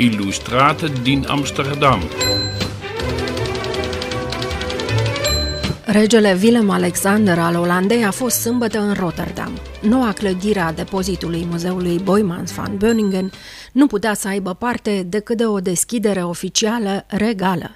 Illustrate din Amsterdam. Regele Willem Alexander al Olandei a fost sâmbătă în Rotterdam. Noua clădire a depozitului muzeului Boymans van Beuningen nu putea să aibă parte decât de o deschidere oficială regală.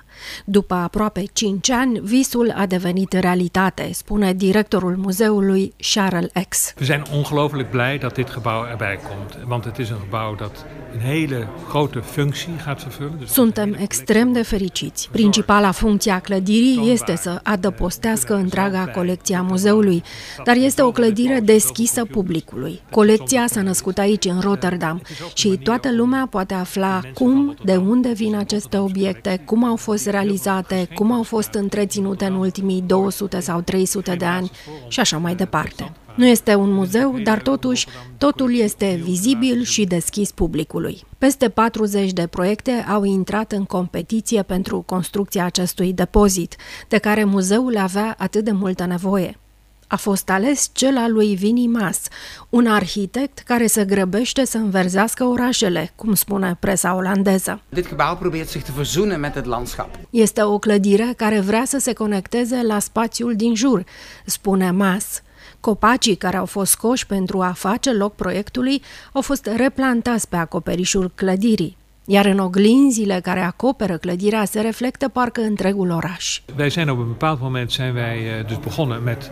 După aproape 5 ani, visul a devenit realitate, spune directorul muzeului Charles X. We zijn ongelooflijk blij dat dit gebouw erbij komt, want het is een gebouw dat een hele grote functie gaat vervullen. Suntem extrem de fericiți. Principala funcție a clădirii este să adăpostească întreaga colecție a muzeului, dar este o clădire deschisă publicului. Colecția s-a născut aici, în Rotterdam, și toată lumea poate afla cum, de unde vin aceste obiecte, cum au fost realizate, cum au fost întreținute în ultimii 200 sau 300 de ani și așa mai departe. Nu este un muzeu, dar totuși totul este vizibil și deschis publicului. Peste 40 de proiecte au intrat în competiție pentru construcția acestui depozit, de care muzeul avea atât de multă nevoie a fost ales cel al lui Vini Mas, un arhitect care se grăbește să înverzească orașele, cum spune presa olandeză. Dit gebouw probeert zich te verzoenen met het landschap. Este o clădire care vrea să se conecteze la spațiul din jur, spune Mas. Copacii care au fost scoși pentru a face loc proiectului au fost replantați pe acoperișul clădirii iar în oglinzile care acoperă clădirea se reflectă parcă întregul oraș. Wij zijn op een bepaald moment zijn wij eh, dus begonnen met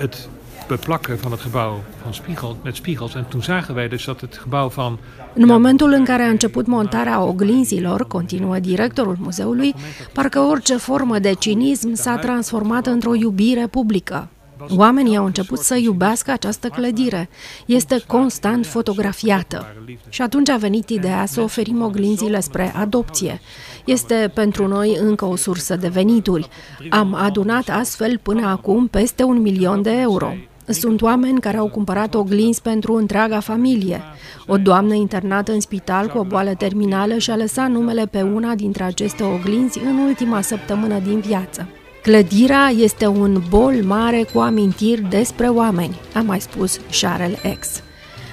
het beplakken van het gebouw van spiegel, met spiegels. En toen zagen wij dus dat het gebouw van... În momentul în care a început montarea oglinzilor, continuă directorul muzeului, parcă orice formă de cinism s-a transformat într-o iubire publică. Oamenii au început să iubească această clădire. Este constant fotografiată. Și atunci a venit ideea să oferim oglinzile spre adopție. Este pentru noi încă o sursă de venituri. Am adunat astfel până acum peste un milion de euro. Sunt oameni care au cumpărat oglinzi pentru întreaga familie. O doamnă internată în spital cu o boală terminală și-a lăsat numele pe una dintre aceste oglinzi în ultima săptămână din viață. Clădirea este un bol mare cu amintiri despre oameni, a mai spus Charles X.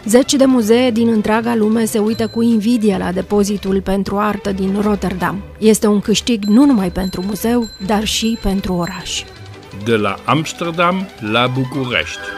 Zeci de muzee din întreaga lume se uită cu invidie la depozitul pentru artă din Rotterdam. Este un câștig nu numai pentru muzeu, dar și pentru oraș. De la Amsterdam la București.